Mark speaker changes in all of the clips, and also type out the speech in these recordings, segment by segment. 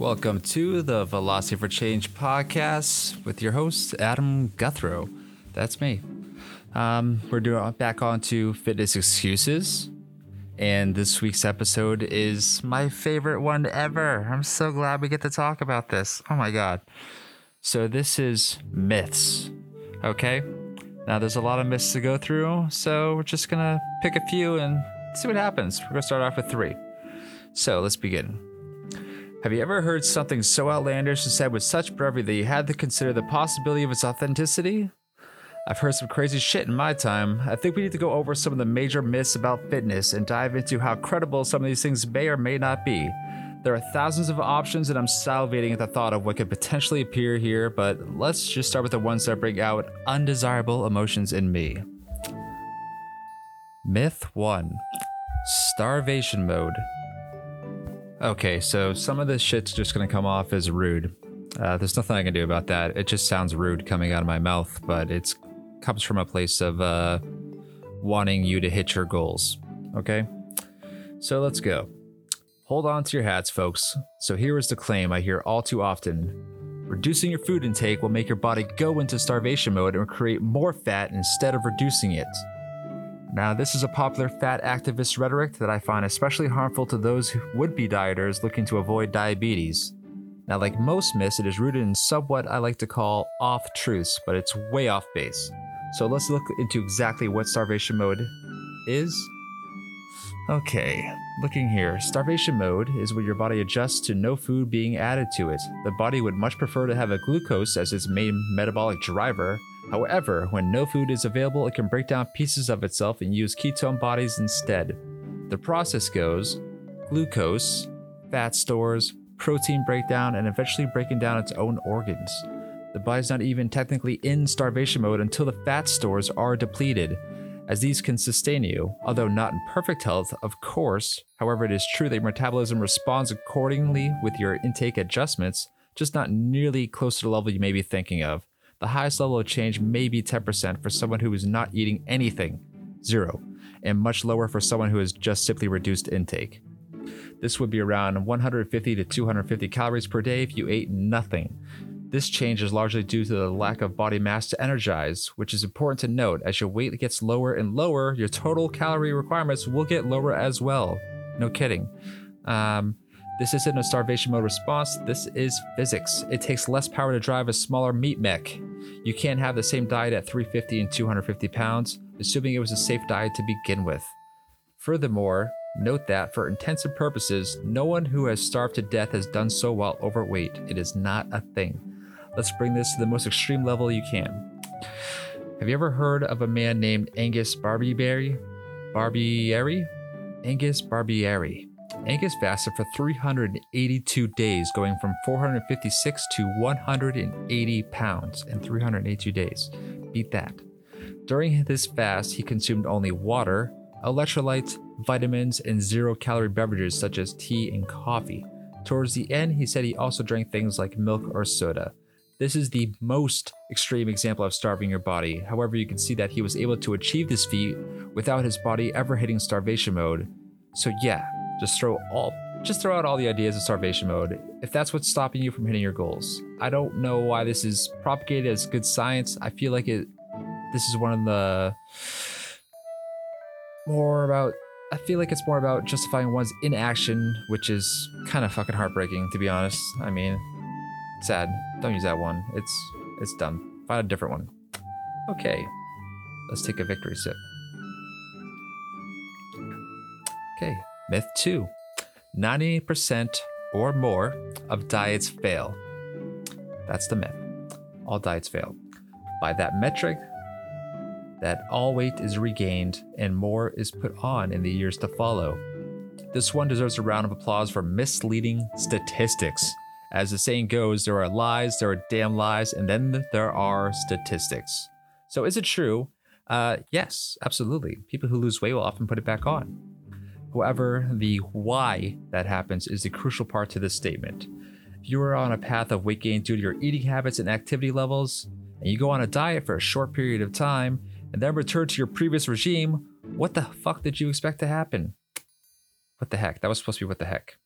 Speaker 1: Welcome to the Velocity for Change podcast with your host, Adam Guthrow. That's me. Um, we're doing back on to fitness excuses. And this week's episode is my favorite one ever. I'm so glad we get to talk about this. Oh my God. So, this is myths. Okay. Now, there's a lot of myths to go through. So, we're just going to pick a few and see what happens. We're going to start off with three. So, let's begin. Have you ever heard something so outlandish and said with such brevity that you had to consider the possibility of its authenticity? I've heard some crazy shit in my time. I think we need to go over some of the major myths about fitness and dive into how credible some of these things may or may not be. There are thousands of options, and I'm salivating at the thought of what could potentially appear here, but let's just start with the ones that bring out undesirable emotions in me. Myth 1 Starvation Mode. Okay, so some of this shit's just gonna come off as rude. Uh, there's nothing I can do about that. It just sounds rude coming out of my mouth, but it's comes from a place of uh, wanting you to hit your goals. Okay? So let's go. Hold on to your hats, folks. So here is the claim I hear all too often reducing your food intake will make your body go into starvation mode and create more fat instead of reducing it. Now, this is a popular fat activist rhetoric that I find especially harmful to those who would be dieters looking to avoid diabetes. Now, like most myths, it is rooted in somewhat I like to call off truths, but it's way off base. So let's look into exactly what starvation mode is. Okay, looking here. Starvation mode is when your body adjusts to no food being added to it. The body would much prefer to have a glucose as its main metabolic driver. However, when no food is available, it can break down pieces of itself and use ketone bodies instead. The process goes glucose, fat stores, protein breakdown, and eventually breaking down its own organs. The body's not even technically in starvation mode until the fat stores are depleted, as these can sustain you, although not in perfect health, of course. However, it is true that your metabolism responds accordingly with your intake adjustments, just not nearly close to the level you may be thinking of. The highest level of change may be 10% for someone who is not eating anything, zero, and much lower for someone who has just simply reduced intake. This would be around 150 to 250 calories per day if you ate nothing. This change is largely due to the lack of body mass to energize, which is important to note. As your weight gets lower and lower, your total calorie requirements will get lower as well. No kidding. Um, this isn't a starvation mode response, this is physics. It takes less power to drive a smaller meat mech. You can't have the same diet at 350 and 250 pounds, assuming it was a safe diet to begin with. Furthermore, note that for intensive purposes, no one who has starved to death has done so while overweight. It is not a thing. Let's bring this to the most extreme level you can. Have you ever heard of a man named Angus Barbieri? Barbieri? Angus Barbieri. Angus fasted for 382 days, going from 456 to 180 pounds in 382 days. Beat that. During this fast, he consumed only water, electrolytes, vitamins, and zero calorie beverages such as tea and coffee. Towards the end, he said he also drank things like milk or soda. This is the most extreme example of starving your body. However, you can see that he was able to achieve this feat without his body ever hitting starvation mode. So yeah, just throw all just throw out all the ideas of starvation mode if that's what's stopping you from hitting your goals. I don't know why this is propagated as good science. I feel like it this is one of the more about I feel like it's more about justifying one's inaction, which is kind of fucking heartbreaking to be honest. I mean, Sad. Don't use that one. It's it's dumb. Find a different one. Okay. Let's take a victory sip. Okay. Myth 2. 90% or more of diets fail. That's the myth. All diets fail. By that metric, that all weight is regained and more is put on in the years to follow. This one deserves a round of applause for misleading statistics. As the saying goes, there are lies, there are damn lies, and then there are statistics. So is it true? Uh, yes, absolutely. People who lose weight will often put it back on. However, the why that happens is the crucial part to this statement. If you are on a path of weight gain due to your eating habits and activity levels, and you go on a diet for a short period of time, and then return to your previous regime, what the fuck did you expect to happen? What the heck? That was supposed to be what the heck.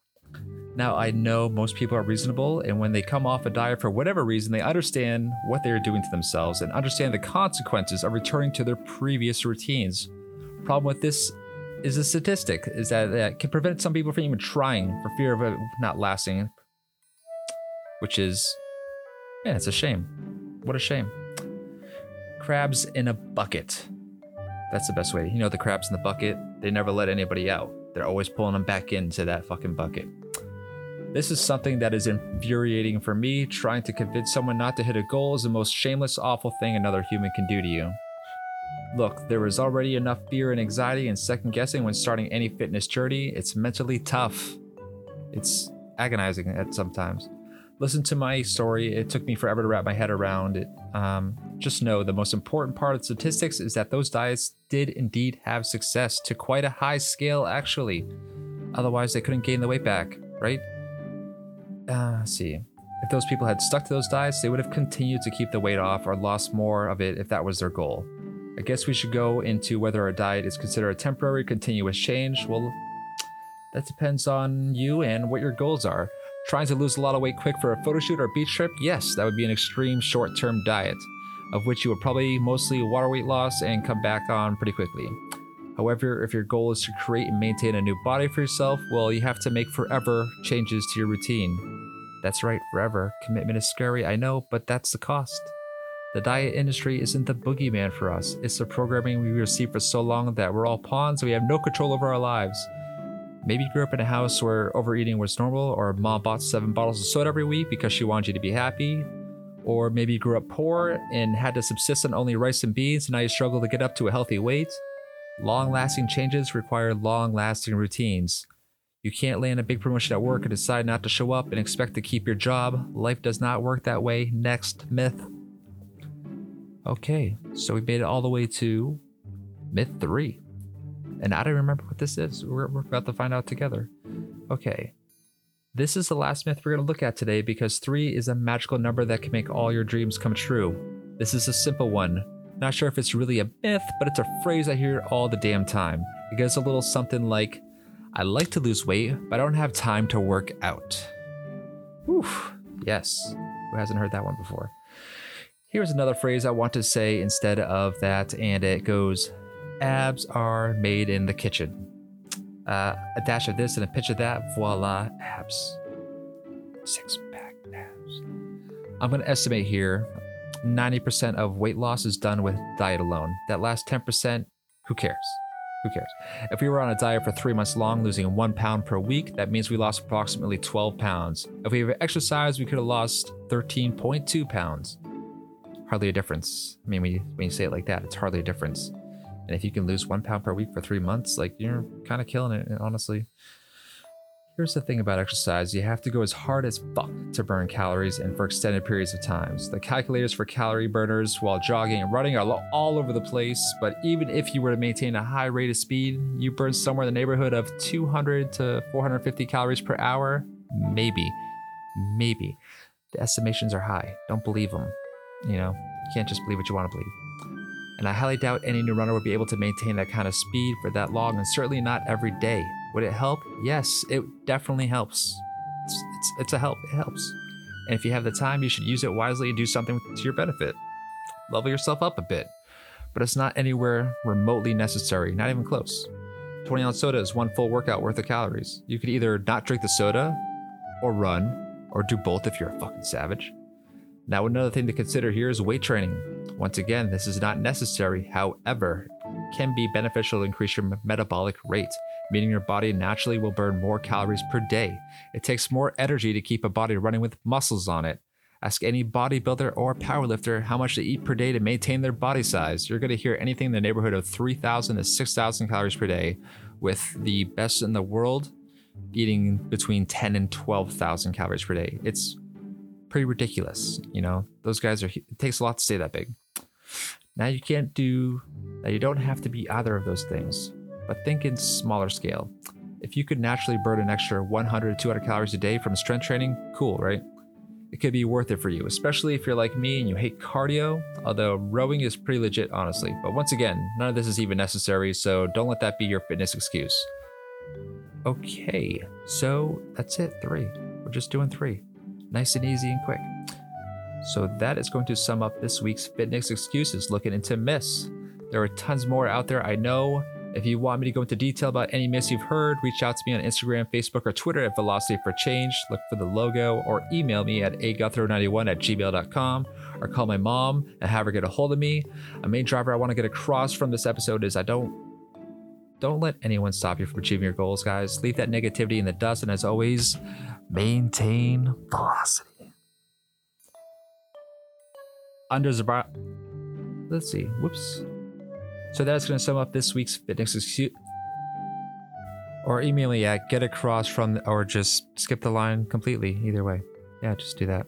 Speaker 1: Now, I know most people are reasonable, and when they come off a diet for whatever reason, they understand what they are doing to themselves and understand the consequences of returning to their previous routines. Problem with this is a statistic is that it can prevent some people from even trying for fear of it not lasting, which is, man, it's a shame. What a shame. Crabs in a bucket. That's the best way. You know, the crabs in the bucket, they never let anybody out. They're always pulling them back into that fucking bucket. This is something that is infuriating for me. Trying to convince someone not to hit a goal is the most shameless, awful thing another human can do to you. Look, there is already enough fear and anxiety and second guessing when starting any fitness journey. It's mentally tough. It's agonizing at sometimes. Listen to my story. It took me forever to wrap my head around it. Um, just know the most important part of statistics is that those diets did indeed have success to quite a high scale, actually. Otherwise, they couldn't gain the weight back, right? Uh, see. If those people had stuck to those diets, they would have continued to keep the weight off or lost more of it if that was their goal. I guess we should go into whether a diet is considered a temporary, continuous change. Well, that depends on you and what your goals are. Trying to lose a lot of weight quick for a photo shoot or beach trip? Yes, that would be an extreme short term diet, of which you would probably mostly water weight loss and come back on pretty quickly. However, if your goal is to create and maintain a new body for yourself, well, you have to make forever changes to your routine. That's right, forever. Commitment is scary, I know, but that's the cost. The diet industry isn't the boogeyman for us. It's the programming we received for so long that we're all pawns and we have no control over our lives. Maybe you grew up in a house where overeating was normal, or mom bought seven bottles of soda every week because she wanted you to be happy. Or maybe you grew up poor and had to subsist on only rice and beans, and now you struggle to get up to a healthy weight. Long lasting changes require long lasting routines. You can't land a big promotion at work and decide not to show up and expect to keep your job. Life does not work that way. Next myth. Okay, so we made it all the way to myth three. And I don't remember what this is. We're, we're about to find out together. Okay. This is the last myth we're going to look at today because three is a magical number that can make all your dreams come true. This is a simple one. Not sure if it's really a myth, but it's a phrase I hear all the damn time. It goes a little something like, I like to lose weight, but I don't have time to work out. Oof. Yes. Who hasn't heard that one before? Here's another phrase I want to say instead of that, and it goes Abs are made in the kitchen. Uh, a dash of this and a pinch of that, voila, abs. Six pack abs. I'm going to estimate here 90% of weight loss is done with diet alone. That last 10%, who cares? Who cares? If we were on a diet for three months long, losing one pound per week, that means we lost approximately 12 pounds. If we have exercised, we could have lost 13.2 pounds. Hardly a difference. I mean, when you, when you say it like that, it's hardly a difference. And if you can lose one pound per week for three months, like you're kind of killing it, honestly. Here's the thing about exercise you have to go as hard as fuck to burn calories and for extended periods of times. The calculators for calorie burners while jogging and running are all over the place, but even if you were to maintain a high rate of speed, you burn somewhere in the neighborhood of 200 to 450 calories per hour. Maybe. Maybe. The estimations are high. Don't believe them. You know, you can't just believe what you want to believe. And I highly doubt any new runner would be able to maintain that kind of speed for that long, and certainly not every day. Would it help? Yes, it definitely helps. It's, it's, it's a help. It helps. And if you have the time, you should use it wisely and do something to your benefit. Level yourself up a bit. But it's not anywhere remotely necessary, not even close. 20 ounce soda is one full workout worth of calories. You could either not drink the soda, or run, or do both if you're a fucking savage. Now, another thing to consider here is weight training. Once again, this is not necessary, however, can be beneficial to increase your metabolic rate meaning your body naturally will burn more calories per day. It takes more energy to keep a body running with muscles on it. Ask any bodybuilder or powerlifter how much they eat per day to maintain their body size. You're going to hear anything in the neighborhood of 3,000 to 6,000 calories per day, with the best in the world eating between 10 and 12,000 calories per day. It's pretty ridiculous. You know, those guys are, it takes a lot to stay that big. Now, you can't do, now you don't have to be either of those things but think in smaller scale. If you could naturally burn an extra 100 to 200 calories a day from strength training, cool, right? It could be worth it for you, especially if you're like me and you hate cardio, although rowing is pretty legit, honestly. But once again, none of this is even necessary, so don't let that be your fitness excuse. Okay, so that's it. Three. We're just doing three. Nice and easy and quick. So that is going to sum up this week's fitness excuses looking into myths. There are tons more out there, I know. If you want me to go into detail about any myths you've heard, reach out to me on Instagram, Facebook, or Twitter at Velocity for Change. Look for the logo or email me at aguthro91 at gmail.com or call my mom and have her get a hold of me. A main driver I want to get across from this episode is I don't don't let anyone stop you from achieving your goals, guys. Leave that negativity in the dust, and as always, maintain velocity. Under the let's see, whoops. So that's going to sum up this week's fitness excuse. Or email me at get across from, or just skip the line completely. Either way, yeah, just do that.